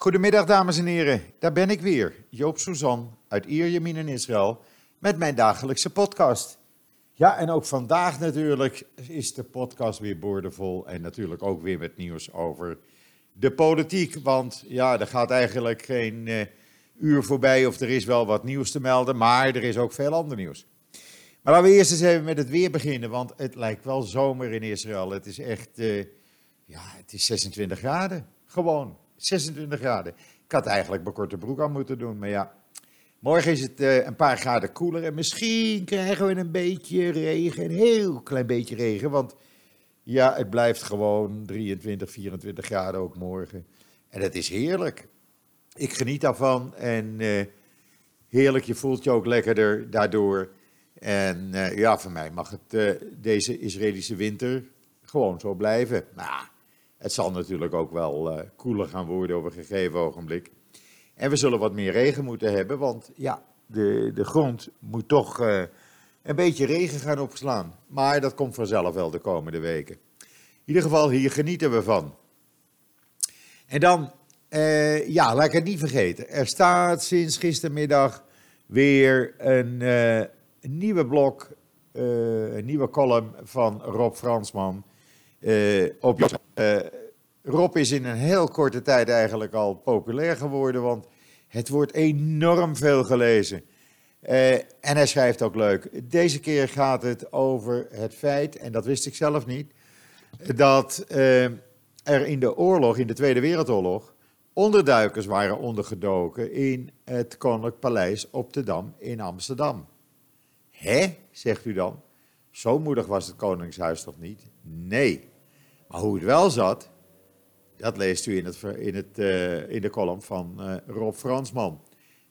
Goedemiddag dames en heren, daar ben ik weer, Joop Suzan uit Ierjemien in Israël, met mijn dagelijkse podcast. Ja, en ook vandaag natuurlijk is de podcast weer boordevol en natuurlijk ook weer met nieuws over de politiek. Want ja, er gaat eigenlijk geen uh, uur voorbij of er is wel wat nieuws te melden, maar er is ook veel ander nieuws. Maar laten we eerst eens even met het weer beginnen, want het lijkt wel zomer in Israël. Het is echt, uh, ja, het is 26 graden, gewoon 26 graden. Ik had eigenlijk mijn korte broek aan moeten doen, maar ja. Morgen is het uh, een paar graden koeler en misschien krijgen we een beetje regen, een heel klein beetje regen, want ja, het blijft gewoon 23, 24 graden ook morgen. En het is heerlijk. Ik geniet daarvan en uh, heerlijk, je voelt je ook lekkerder daardoor. En uh, ja, voor mij mag het deze Israëlische winter gewoon zo blijven. Nou, het zal natuurlijk ook wel koeler gaan worden op een gegeven ogenblik. En we zullen wat meer regen moeten hebben, want ja, de, de grond moet toch een beetje regen gaan opslaan. Maar dat komt vanzelf wel de komende weken. In ieder geval, hier genieten we van. En dan, uh, ja, laat ik het niet vergeten. Er staat sinds gistermiddag weer een, nieuwe blok, een nieuwe column van Rob Fransman op Rob is in een heel korte tijd eigenlijk al populair geworden, want het wordt enorm veel gelezen. Uh, en hij schrijft ook leuk. Deze keer gaat het over het feit, en dat wist ik zelf niet, dat er in de oorlog, in de Tweede Wereldoorlog, onderduikers waren ondergedoken in het Koninklijk Paleis op de Dam in Amsterdam. Hè, zegt u dan? Zo moedig was het Koningshuis toch niet? Nee. Maar hoe het wel zat, dat leest u in, het, in, het, uh, in de column van Rob Fransman.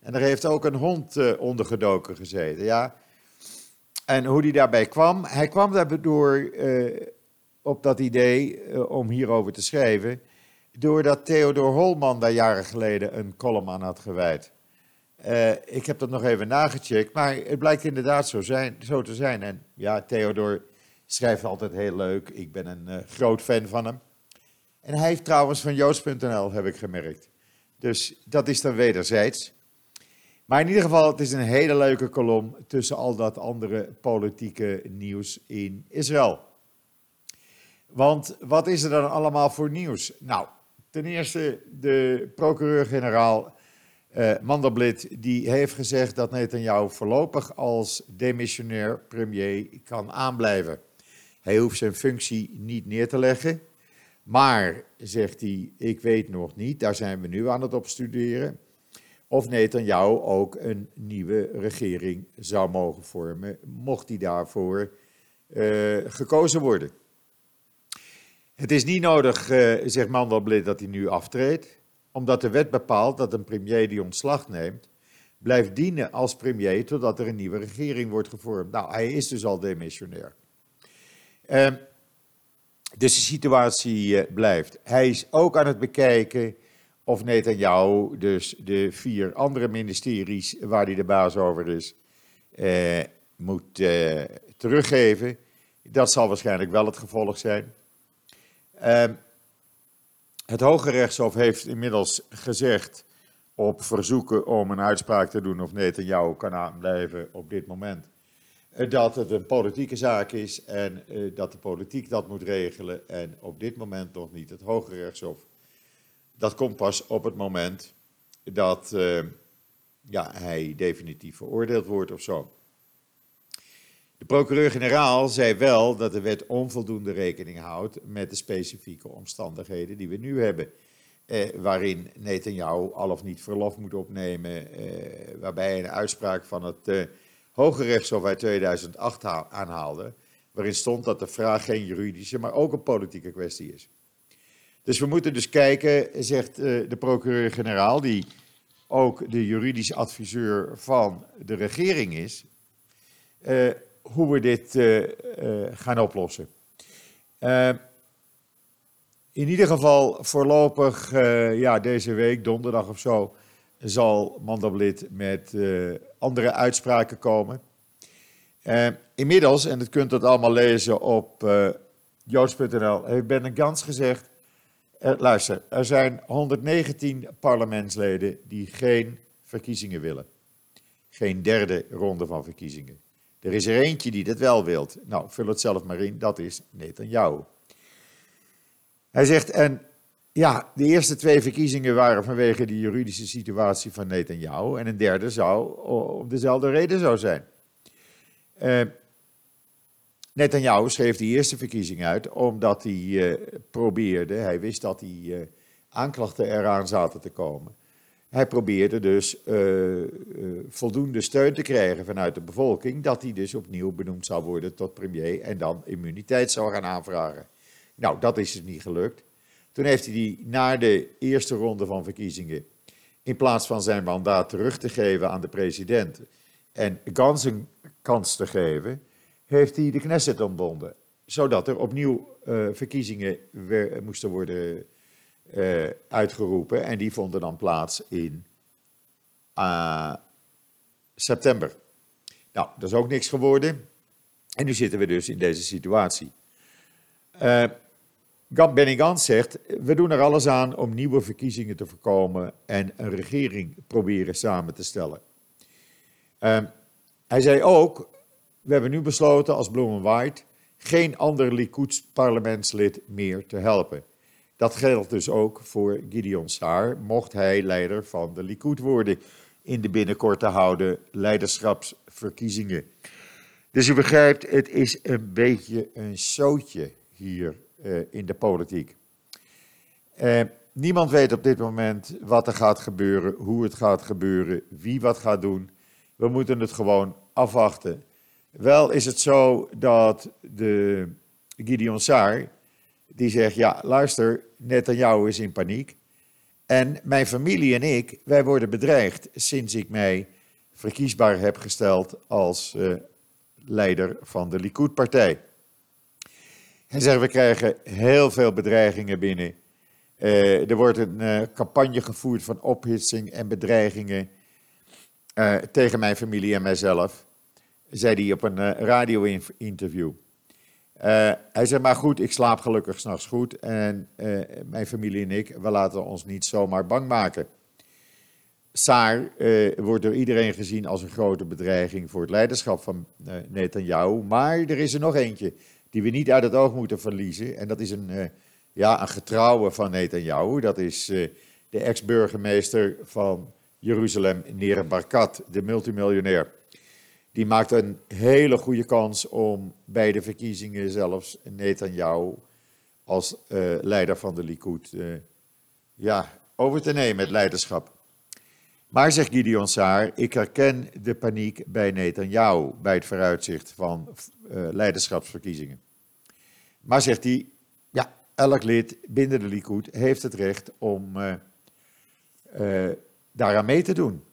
En er heeft ook een hond uh, ondergedoken gezeten. Ja. En hoe die daarbij kwam? Hij kwam daardoor uh, op dat idee uh, om hierover te schrijven. Doordat Theodor Holman daar jaren geleden een column aan had gewijd. ik heb dat nog even nagecheckt, maar het blijkt inderdaad zo, zijn, zo te zijn. En ja, Theodor schrijft altijd heel leuk. Ik ben een groot fan van hem. En hij heeft trouwens van Joost.nl, heb ik gemerkt. Dus dat is dan wederzijds. Maar in ieder geval, het is een hele leuke kolom tussen al dat andere politieke nieuws in Israël. Want wat is er dan allemaal voor nieuws? Nou, ten eerste de procureur-generaal uh, Mandelblit, die heeft gezegd dat Netanyahu voorlopig als demissionair premier kan aanblijven. Hij hoeft zijn functie niet neer te leggen. Maar, zegt hij, ik weet nog niet, daar zijn we nu aan het opstuderen of Netanyahu ook een nieuwe regering zou mogen vormen, mocht die daarvoor uh, gekozen worden. Het is niet nodig, uh, zegt Mandelblit, dat hij nu aftreedt, omdat de wet bepaalt dat een premier die ontslag neemt, blijft dienen als premier totdat er een nieuwe regering wordt gevormd. Nou, hij is dus al demissionair. Uh, dus de situatie uh, blijft. Hij is ook aan het bekijken of Netanyahu dus de vier andere ministeries waar hij de baas over is, eh, moet eh, teruggeven. Dat zal waarschijnlijk wel het gevolg zijn. Uh, het Hoge Rechtshof heeft inmiddels gezegd op verzoeken om een uitspraak te doen of Netanyahu kan aanblijven op dit moment. Eh, dat het een politieke zaak is en uh, dat de politiek dat moet regelen en op dit moment nog niet het Hoge Rechtshof dat komt pas op het moment dat uh, ja, hij definitief veroordeeld wordt of zo. De procureur-generaal zei wel dat de wet onvoldoende rekening houdt met de specifieke omstandigheden die we nu hebben. Eh, waarin Netanyahu al of niet verlof moet opnemen, eh, waarbij een uitspraak van het eh, Hoge Rechtshof uit 2008 aanhaalde, waarin stond dat de vraag geen juridische, maar ook een politieke kwestie is. Dus we moeten dus kijken, zegt uh, de procureur-generaal, die ook de juridische adviseur van de regering is, uh, hoe we dit uh, gaan oplossen. in ieder geval voorlopig, ja, deze week, donderdag of zo, zal Mandelblit met andere uitspraken komen. inmiddels, en dat kunt u allemaal lezen op joods.nl, heeft Ben Gans gezegd Er, luister, er zijn 119 parlementsleden die geen verkiezingen willen. Geen derde ronde van verkiezingen. Er is er eentje die dat wel wilt. Nou, vul het zelf maar in, dat is Netanyahu. Hij zegt, en ja, de eerste twee verkiezingen waren vanwege de juridische situatie van Netanyahu. En een derde zou om dezelfde reden zou zijn. Uh, Netanyahu schreef die eerste verkiezing uit omdat hij uh, probeerde, hij wist dat die uh, aanklachten eraan zaten te komen. Hij probeerde dus voldoende steun te krijgen vanuit de bevolking, dat hij dus opnieuw benoemd zou worden tot premier en dan immuniteit zou gaan aanvragen. Nou, dat is dus niet gelukt. Toen heeft hij die na de eerste ronde van verkiezingen, in plaats van zijn mandaat terug te geven aan de president en Gans een kans te geven, heeft hij de Knesset ontbonden. Zodat er opnieuw uh, verkiezingen weer, moesten worden uh, uitgeroepen. En die vonden dan plaats in uh, september. Nou, dat is ook niks geworden. En nu zitten we dus in deze situatie. Benny Gans zegt, we doen er alles aan om nieuwe verkiezingen te voorkomen en een regering proberen samen te stellen. Uh, hij zei ook, we hebben nu besloten als Bloem en White geen ander Likuds parlementslid meer te helpen. Dat geldt dus ook voor Gideon Saar, mocht hij leider van de Likud worden in de binnenkort te houden leiderschapsverkiezingen. Dus u begrijpt, het is een beetje een zootje hier in de politiek. Uh, niemand weet op dit moment wat er gaat gebeuren, hoe het gaat gebeuren, wie wat gaat doen. We moeten het gewoon afwachten. Wel is het zo dat de Gideon Saar, die zegt, ja luister, jou is in paniek. En mijn familie en ik, wij worden bedreigd sinds ik mij verkiesbaar heb gesteld als uh, leider van de Likud-partij. Hij zegt, we krijgen heel veel bedreigingen binnen. Uh, er wordt een uh, campagne gevoerd van ophitsing en bedreigingen tegen mijn familie en mijzelf zei hij op een radio-interview. Hij zei, maar goed, ik slaap gelukkig s'nachts goed en mijn familie en ik, we laten ons niet zomaar bang maken. Saar wordt door iedereen gezien als een grote bedreiging voor het leiderschap van Netanyahu, maar er is er nog eentje die we niet uit het oog moeten verliezen en dat is een, ja, een getrouwe van Netanyahu, dat is de ex-burgemeester van Jeruzalem, Nere Barkat, de multimiljonair die maakt een hele goede kans om bij de verkiezingen zelfs Netanyahu als uh, leider van de Likud uh, ja, over te nemen, het leiderschap. Maar, zegt Gideon Saar, ik herken de paniek bij Netanyahu bij het vooruitzicht van uh, leiderschapsverkiezingen. Maar, zegt hij, ja, elk lid binnen de Likud heeft het recht om daaraan mee te doen.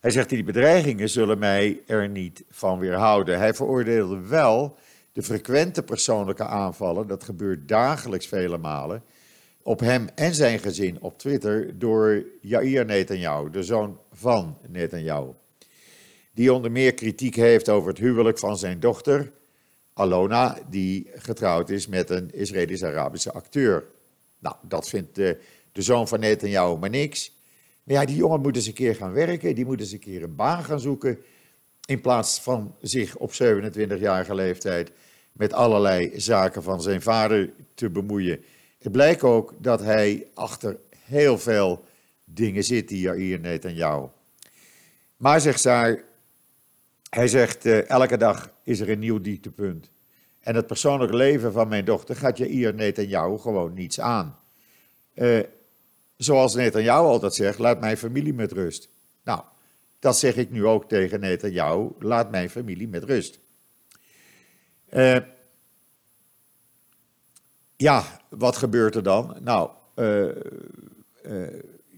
Hij zegt, die bedreigingen zullen mij er niet van weerhouden. Hij veroordeelde wel de frequente persoonlijke aanvallen, dat gebeurt dagelijks vele malen, op hem en zijn gezin op Twitter door Yair Netanyahu, de zoon van Netanyahu. Die onder meer kritiek heeft over het huwelijk van zijn dochter, Alona, die getrouwd is met een Israëlisch-Arabische acteur. Nou, dat vindt de, de zoon van Netanyahu maar niks. Maar ja, die jongen moet eens een keer gaan werken, die moet eens een keer een baan gaan zoeken. In plaats van zich op 27-jarige leeftijd met allerlei zaken van zijn vader te bemoeien. Het blijkt ook dat hij achter heel veel dingen zit die hier net aan jou. Maar zegt zij, hij zegt uh, elke dag is er een nieuw dieptepunt. En het persoonlijke leven van mijn dochter gaat je hier net aan jou gewoon niets aan. Uh, Zoals Netanyahu altijd zegt, laat mijn familie met rust. Nou, dat zeg ik nu ook tegen Netanyahu, laat mijn familie met rust. Uh, ja, wat gebeurt er dan? Nou,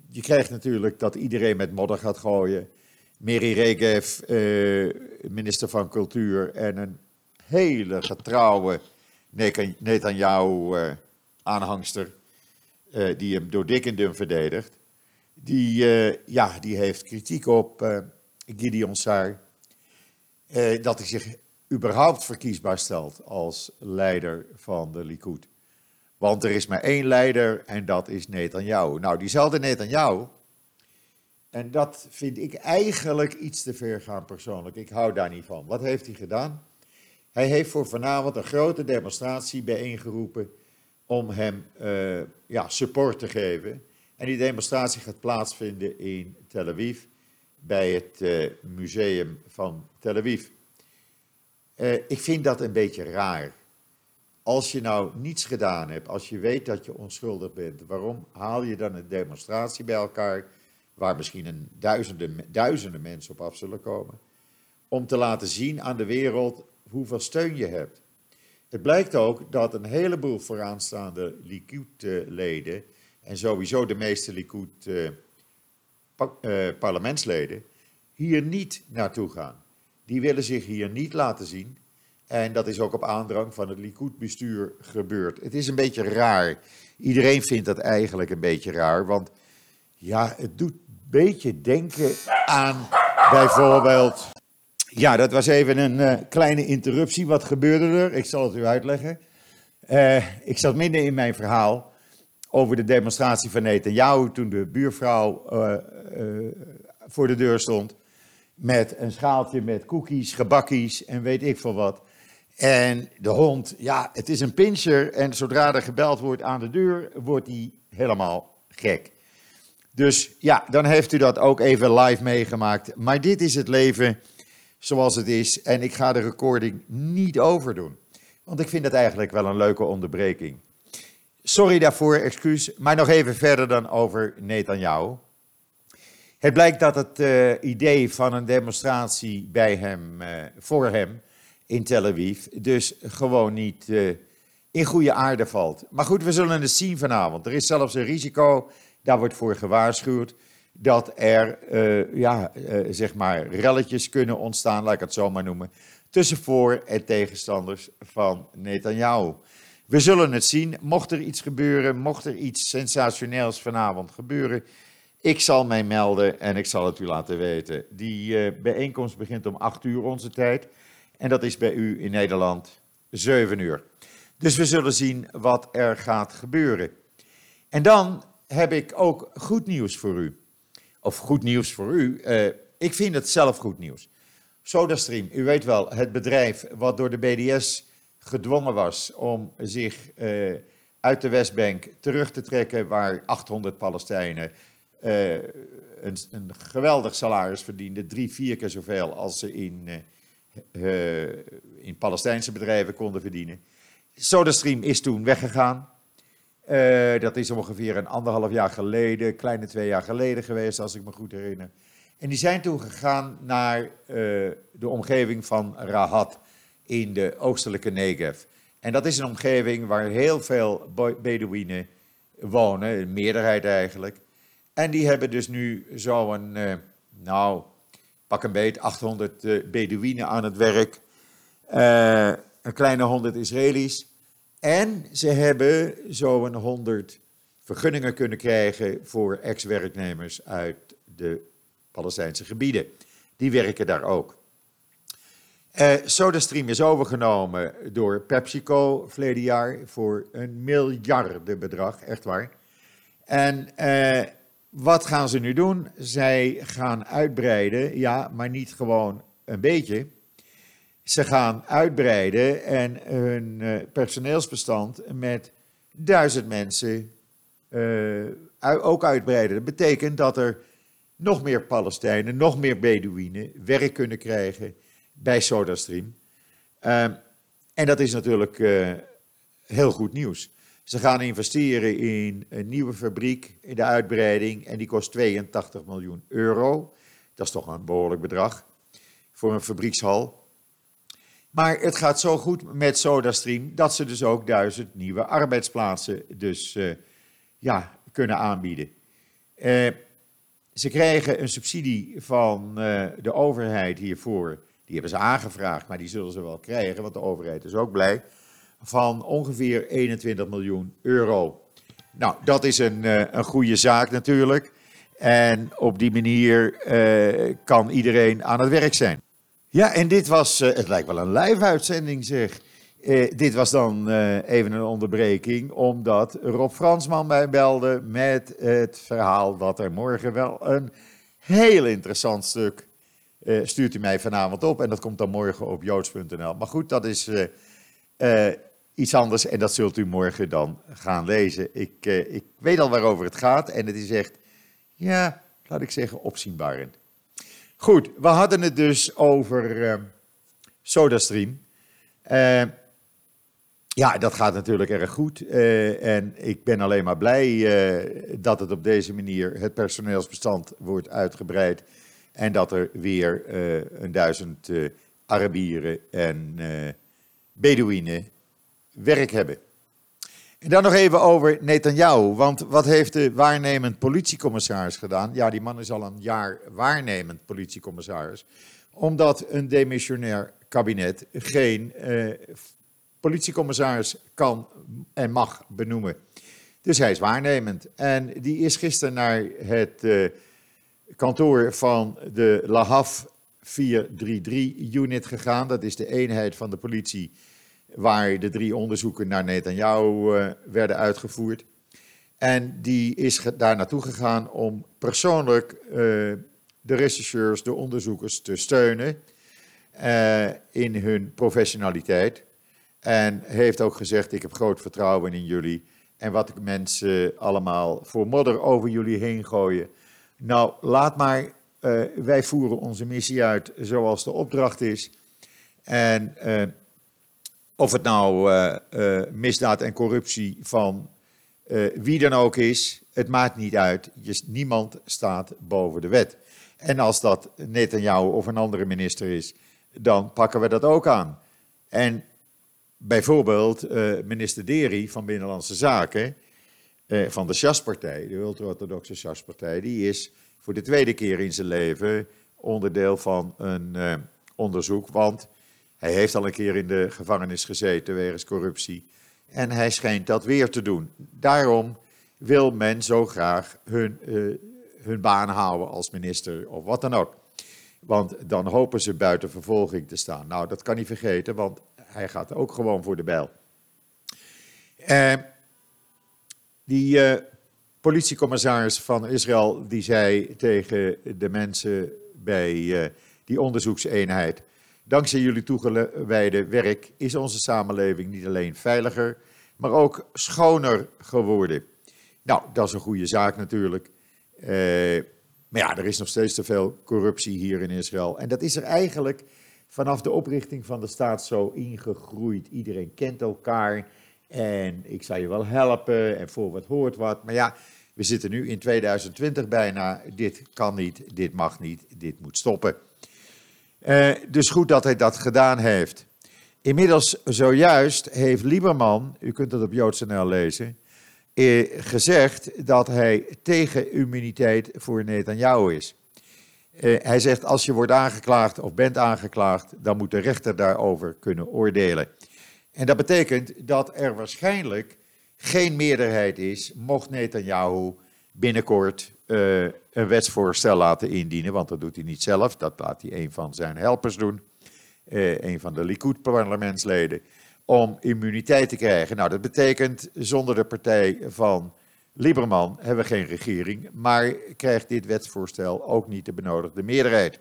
je krijgt natuurlijk dat iedereen met modder gaat gooien. Meri Regev, minister van Cultuur, en een hele getrouwe Netanyahu-aanhangster uh, die hem door dik en dun verdedigt, die, uh, ja, die heeft kritiek op uh, Gideon Saar. dat hij zich überhaupt verkiesbaar stelt als leider van de Likud. Want er is maar één leider en dat is Netanyahu. Nou, diezelfde Netanyahu, en dat vind ik eigenlijk iets te ver gaan persoonlijk. Ik hou daar niet van. Wat heeft hij gedaan? Hij heeft voor vanavond een grote demonstratie bijeengeroepen om hem uh, ja, support te geven. En die demonstratie gaat plaatsvinden in Tel Aviv, bij het uh, museum van Tel Aviv. Uh, ik vind dat een beetje raar. Als je nou niets gedaan hebt, als je weet dat je onschuldig bent, waarom haal je dan een demonstratie bij elkaar, waar misschien een duizenden, duizenden mensen op af zullen komen, om te laten zien aan de wereld hoeveel steun je hebt? Het blijkt ook dat een heleboel vooraanstaande Likud-leden, en sowieso de meeste Likud-parlementsleden, hier niet naartoe gaan. Die willen zich hier niet laten zien. En dat is ook op aandrang van het Likud-bestuur gebeurd. Het is een beetje raar. Iedereen vindt dat eigenlijk een beetje raar, want ja, het doet beetje denken aan bijvoorbeeld ja, dat was even een uh, kleine interruptie. Wat gebeurde er? Ik zal het u uitleggen. Uh, ik zat midden in mijn verhaal over de demonstratie van Netanyahu toen de buurvrouw uh, voor de deur stond met een schaaltje met koekjes, gebakkies en weet ik veel wat. En de hond, ja, het is een pincher en zodra er gebeld wordt aan de deur, wordt hij helemaal gek. Dus ja, dan heeft u dat ook even live meegemaakt. Maar dit is het leven zoals het is. En ik ga de recording niet overdoen. Want ik vind het eigenlijk wel een leuke onderbreking. Sorry daarvoor, excuus. Maar nog even verder dan over Netanyahu. Het blijkt dat het uh, idee van een demonstratie bij hem, uh, voor hem in Tel Aviv dus gewoon niet uh, in goede aarde valt. Maar goed, we zullen het zien vanavond. Er is zelfs een risico, daar wordt voor gewaarschuwd, dat er, uh, ja, uh, zeg maar, relletjes kunnen ontstaan, laat ik het zo maar noemen, tussen voor- en tegenstanders van Netanyahu. We zullen het zien. Mocht er iets gebeuren, mocht er iets sensationeels vanavond gebeuren, ik zal mij melden en ik zal het u laten weten. Die uh, bijeenkomst begint om 8 uur onze tijd en dat is bij u in Nederland 7 uur. Dus we zullen zien wat er gaat gebeuren. En dan heb ik ook goed nieuws voor u of goed nieuws voor u. Uh, ik vind het zelf goed nieuws. SodaStream, u weet wel, het bedrijf wat door de BDS gedwongen was om zich uh, uit de Westbank terug te trekken, waar 800 Palestijnen uh, een, een, geweldig salaris verdienden, drie, vier keer zoveel als ze in, in Palestijnse bedrijven konden verdienen. SodaStream is toen weggegaan. Uh, dat is ongeveer een anderhalf jaar geleden, kleine twee jaar geleden geweest, als ik me goed herinner. En die zijn toen gegaan naar uh, de omgeving van Rahat in de oostelijke Negev. En dat is een omgeving waar heel veel Bedouinen wonen, een meerderheid eigenlijk. En die hebben dus nu zo'n, uh, nou, pak een beet, 800 Bedouinen aan het werk. een kleine 100 Israëli's. En ze hebben zo'n 100 vergunningen kunnen krijgen voor ex-werknemers uit de Palestijnse gebieden. Die werken daar ook. Uh, SodaStream is overgenomen door PepsiCo verleden jaar voor een miljardenbedrag, echt waar. En uh, wat gaan ze nu doen? Zij gaan uitbreiden, ja, maar niet gewoon een beetje. Ze gaan uitbreiden en hun uh, personeelsbestand met duizend mensen uh, ook uitbreiden. Dat betekent dat er nog meer Palestijnen, nog meer Bedouinen werk kunnen krijgen bij SodaStream. Uh, en dat is natuurlijk uh, heel goed nieuws. Ze gaan investeren in een nieuwe fabriek, in de uitbreiding, en die kost 82 miljoen euro. Dat is toch een behoorlijk bedrag voor een fabriekshal. Maar het gaat zo goed met SodaStream dat ze dus ook duizend nieuwe arbeidsplaatsen dus, uh, ja, kunnen aanbieden. Uh, ze krijgen een subsidie van uh, de overheid hiervoor. Die hebben ze aangevraagd, maar die zullen ze wel krijgen, want de overheid is ook blij. Van ongeveer 21 miljoen euro. Nou, dat is een, een goede zaak natuurlijk. En op die manier kan iedereen aan het werk zijn. Ja, en dit was, uh, het lijkt wel een live-uitzending zeg. Eh, dit was dan eh, even een onderbreking, omdat Rob Fransman mij belde met het verhaal dat er morgen wel een heel interessant stuk stuurt u mij vanavond op. En dat komt dan morgen op joods.nl. Maar goed, dat is iets anders en dat zult u morgen dan gaan lezen. Ik, ik weet al waarover het gaat en het is echt, ja, laat ik zeggen, opzienbarend. Goed, we hadden het dus over SodaStream. Uh, ja, dat gaat natuurlijk erg goed. Uh, en ik ben alleen maar blij uh, dat het op deze manier het personeelsbestand wordt uitgebreid. En dat er weer uh, een duizend Arabieren en Bedouinen werk hebben. En dan nog even over Netanyahu. Want wat heeft de waarnemend politiecommissaris gedaan? Ja, die man is al een jaar waarnemend politiecommissaris. Omdat een demissionair kabinet geen politiecommissaris kan en mag benoemen. Dus hij is waarnemend. En die is gisteren naar het uh, kantoor van de Lahaf 433-unit gegaan. Dat is de eenheid van de politie waar de drie onderzoeken naar Netanyahu uh, werden uitgevoerd. En die is daar naartoe gegaan om persoonlijk uh, de rechercheurs, de onderzoekers te steunen in hun professionaliteit. En heeft ook gezegd: Ik heb groot vertrouwen in jullie. En wat ik mensen allemaal voor modder over jullie heen gooien. Nou, laat maar. Wij voeren onze missie uit zoals de opdracht is. En of het nou uh, misdaad en corruptie van wie dan ook is, het maakt niet uit. Je, niemand staat boven de wet. En als dat Netanyahu of een andere minister is, dan pakken we dat ook aan. En bijvoorbeeld minister Deri van Binnenlandse Zaken van de Sjaspartij, de ultra-orthodoxe Sjaspartij, die is voor de tweede keer in zijn leven onderdeel van een onderzoek, want hij heeft al een keer in de gevangenis gezeten wegens corruptie en hij schijnt dat weer te doen. Daarom wil men zo graag hun, hun baan houden als minister of wat dan ook. Want dan hopen ze buiten vervolging te staan. Nou, dat kan niet vergeten, want hij gaat ook gewoon voor de bijl. Uh, die uh, politiecommissaris van Israël die zei tegen de mensen bij die onderzoekseenheid: Dankzij jullie toegewijde werk is onze samenleving niet alleen veiliger, maar ook schoner geworden. Nou, dat is een goede zaak natuurlijk. maar ja, er is nog steeds te veel corruptie hier in Israël. En dat is er eigenlijk vanaf de oprichting van de staat zo ingegroeid. Iedereen kent elkaar en ik zal je wel helpen en voor wat hoort wat. Maar ja, we zitten nu in 2020 bijna. Dit kan niet, dit mag niet, dit moet stoppen. Uh, dus goed dat hij dat gedaan heeft. Inmiddels zojuist heeft Lieberman, u kunt het op JoodsNL lezen, eh, gezegd dat hij tegen immuniteit voor Netanyahu is. Uh, hij zegt, als je wordt aangeklaagd of bent aangeklaagd, dan moet de rechter daarover kunnen oordelen. En dat betekent dat er waarschijnlijk geen meerderheid is, mocht Netanyahu binnenkort uh, een wetsvoorstel laten indienen, want dat doet hij niet zelf, dat laat hij een van zijn helpers doen, uh, een van de Likud-parlementsleden, om immuniteit te krijgen. Nou, dat betekent zonder de partij van Lieberman hebben we geen regering, maar krijgt dit wetsvoorstel ook niet de benodigde meerderheid.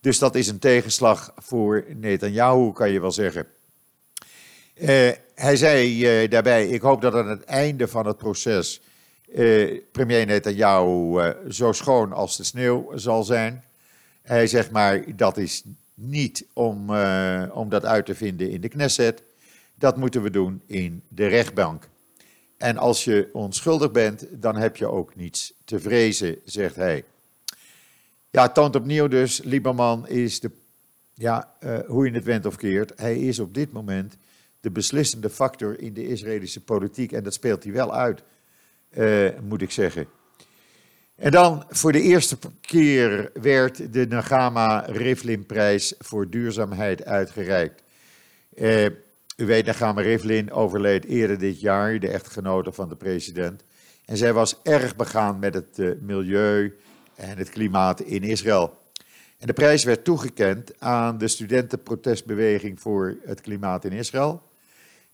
Dus dat is een tegenslag voor Netanyahu, kan je wel zeggen. Uh, hij zei daarbij: Ik hoop dat aan het einde van het proces uh, premier Netanyahu zo schoon als de sneeuw zal zijn. Hij zegt maar: dat is niet om, om dat uit te vinden in de Knesset. Dat moeten we doen in de rechtbank. En als je onschuldig bent, dan heb je ook niets te vrezen, zegt hij. Ja, toont opnieuw dus, Lieberman is de, ja, uh, hoe je het went of keert, hij is op dit moment de beslissende factor in de Israëlische politiek. En dat speelt hij wel uit, uh, moet ik zeggen. En dan, voor de eerste keer werd de Nagama Rivlin-prijs voor duurzaamheid uitgereikt. Uh, u weet, Nagama Rivlin overleed eerder dit jaar, de echtgenote van de president. En zij was erg begaan met het uh, milieu en het klimaat in Israël. En de prijs werd toegekend aan de studentenprotestbeweging voor het klimaat in Israël.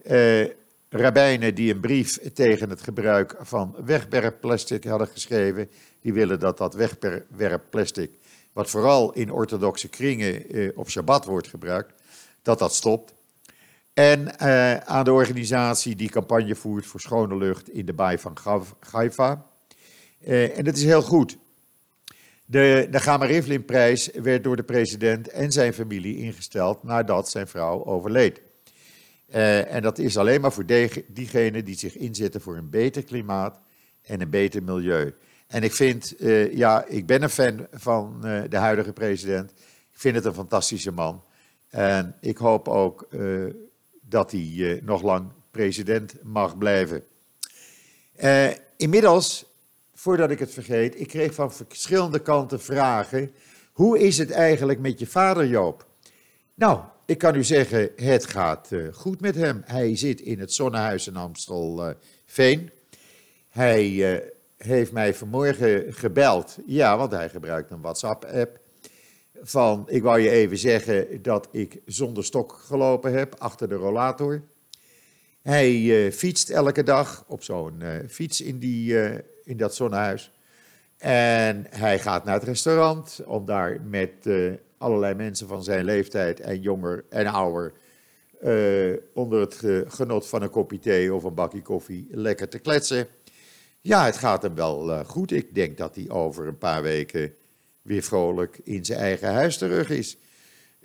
Uh, rabbijnen die een brief tegen het gebruik van wegwerpplastic hadden geschreven. Die willen dat dat wegwerpplastic, wat vooral in orthodoxe kringen uh, op Shabbat wordt gebruikt, dat dat stopt. En uh, aan de organisatie die campagne voert voor schone lucht in de baai van Haifa. en dat is heel goed. De, Gamma Rivlin-prijs werd door de president en zijn familie ingesteld nadat zijn vrouw overleed. Uh, en dat is alleen maar voor diegenen die zich inzetten voor een beter klimaat en een beter milieu. En ik vind, uh, ja, ik ben een fan van uh, de huidige president. Ik vind het een fantastische man. En ik hoop ook dat hij nog lang president mag blijven. inmiddels voordat ik het vergeet, ik kreeg van verschillende kanten vragen. Hoe is het eigenlijk met je vader Joop? Nou, ik kan u zeggen, het gaat uh, goed met hem. Hij zit in het Zonnehuis in Amstelveen. Hij uh, heeft mij vanmorgen gebeld. Ja, want hij gebruikt een WhatsApp-app. Van, ik wou je even zeggen dat ik zonder stok gelopen heb, achter de rollator. Hij fietst elke dag op zo'n fiets in die in dat zonnehuis. En hij gaat naar het restaurant om daar met allerlei mensen van zijn leeftijd en jonger en ouder uh, onder het genot van een kopje thee of een bakje koffie lekker te kletsen. Ja, het gaat hem wel uh, goed. Ik denk dat hij over een paar weken weer vrolijk in zijn eigen huis terug is.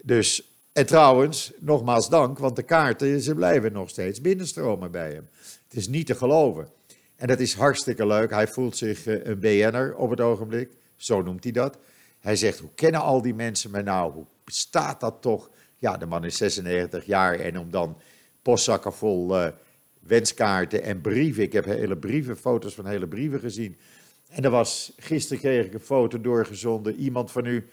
Dus, en trouwens, nogmaals dank, want de kaarten, ze blijven nog steeds binnenstromen bij hem. Het is niet te geloven. En dat is hartstikke leuk. Hij voelt zich eh, een BN'er op het ogenblik. Zo noemt hij dat. Hij zegt, hoe kennen al die mensen me nou? Hoe bestaat dat toch? Ja, de man is 96 jaar en om dan postzakken vol uh, wenskaarten en brieven. Ik heb hele brieven, foto's van hele brieven gezien. En er was, gisteren kreeg ik een foto doorgezonden. Iemand van u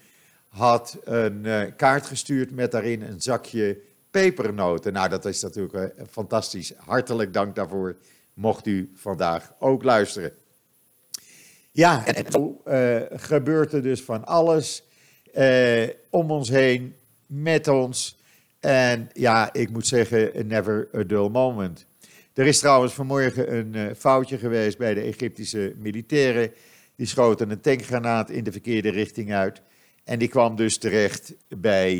had een uh, kaart gestuurd met daarin een zakje pepernoten. Nou, dat is natuurlijk uh, fantastisch. Hartelijk dank daarvoor mocht u vandaag ook luisteren. Ja, en zo uh, gebeurt er dus van alles uh, om ons heen, met ons. En ja, ik moet zeggen, never a dull moment. Er is trouwens vanmorgen een uh, foutje geweest bij de Egyptische militairen. Die schoten een tankgranaat in de verkeerde richting uit. En die kwam dus terecht bij,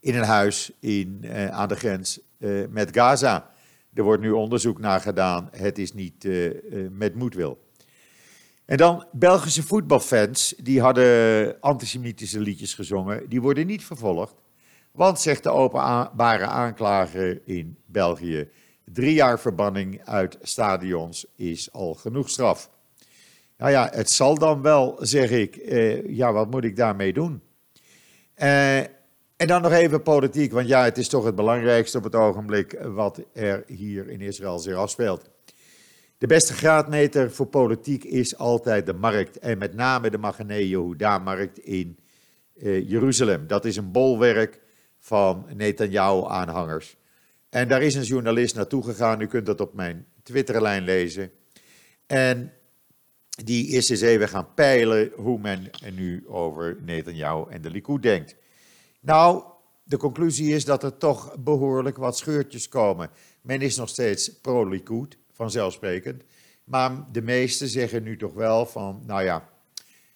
in een huis in, aan de grens met Gaza. Er wordt nu onderzoek naar gedaan. Het is niet met moedwil. En dan Belgische voetbalfans, die hadden antisemitische liedjes gezongen. Die worden niet vervolgd. Want, zegt de openbare aanklager in België, drie jaar verbanning uit stadions is al genoeg straf. Nou ja, het zal dan wel, zeg ik. Uh, ja, wat moet ik daarmee doen? Uh, en dan nog even politiek, want ja, het is toch het belangrijkste op het ogenblik wat er hier in Israël zich afspeelt. De beste graadmeter voor politiek is altijd de markt en met name de Magane Yehuda-markt in uh, Jeruzalem. Dat is een bolwerk van Netanyahu-aanhangers. En daar is een journalist naartoe gegaan, u kunt dat op mijn Twitterlijn lezen. En die is eens even gaan peilen hoe men nu over Netanyahu en de Likud denkt. Nou, de conclusie is dat er toch behoorlijk wat scheurtjes komen. Men is nog steeds pro-Likud, vanzelfsprekend. Maar de meesten zeggen nu toch wel van, nou ja,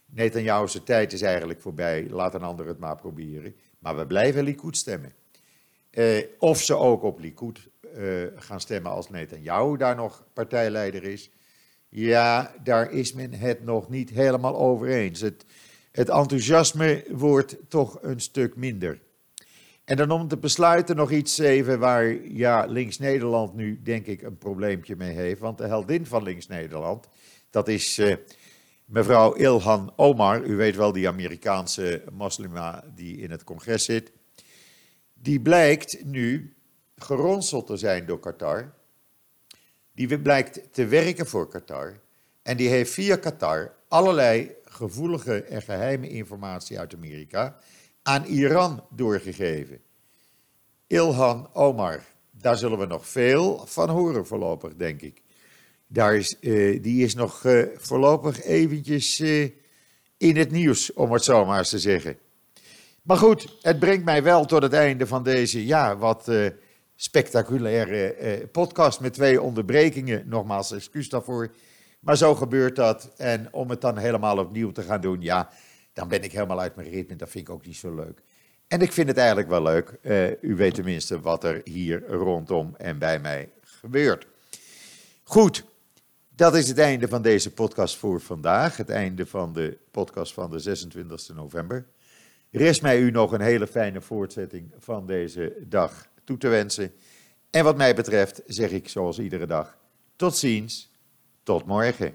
Netanyahu's tijd is eigenlijk voorbij, laat een ander het maar proberen. Maar we blijven Likud stemmen. Eh, of ze ook op Likud eh, gaan stemmen als Netanyahu daar nog partijleider is. Ja, daar is men het nog niet helemaal over eens. Het, het enthousiasme wordt toch een stuk minder. En dan om te besluiten nog iets even waar ja, Links-Nederland nu denk ik een probleempje mee heeft. Want de heldin van Links-Nederland, dat is uh, mevrouw Ilhan Omar. U weet wel, die Amerikaanse moslima die in het congres zit. Die blijkt nu geronseld te zijn door Qatar. Die blijkt te werken voor Qatar. En die heeft via Qatar allerlei gevoelige en geheime informatie uit Amerika aan Iran doorgegeven. Ilhan Omar, daar zullen we nog veel van horen voorlopig, denk ik. Daar is, uh, die is nog uh, voorlopig eventjes uh, in het nieuws, om het zo maar eens te zeggen. Maar goed, het brengt mij wel tot het einde van deze, ja, wat spectaculaire eh, podcast met twee onderbrekingen. Nogmaals, excuus daarvoor. Maar zo gebeurt dat. En om het dan helemaal opnieuw te gaan doen, ja, dan ben ik helemaal uit mijn ritme. Dat vind ik ook niet zo leuk. En ik vind het eigenlijk wel leuk. Uh, u weet tenminste wat er hier rondom en bij mij gebeurt. Goed, dat is het einde van deze podcast voor vandaag. Het einde van de podcast van de 26 november. Rest mij u nog een hele fijne voortzetting van deze dag toe te wensen. En wat mij betreft zeg ik zoals iedere dag: tot ziens, tot morgen.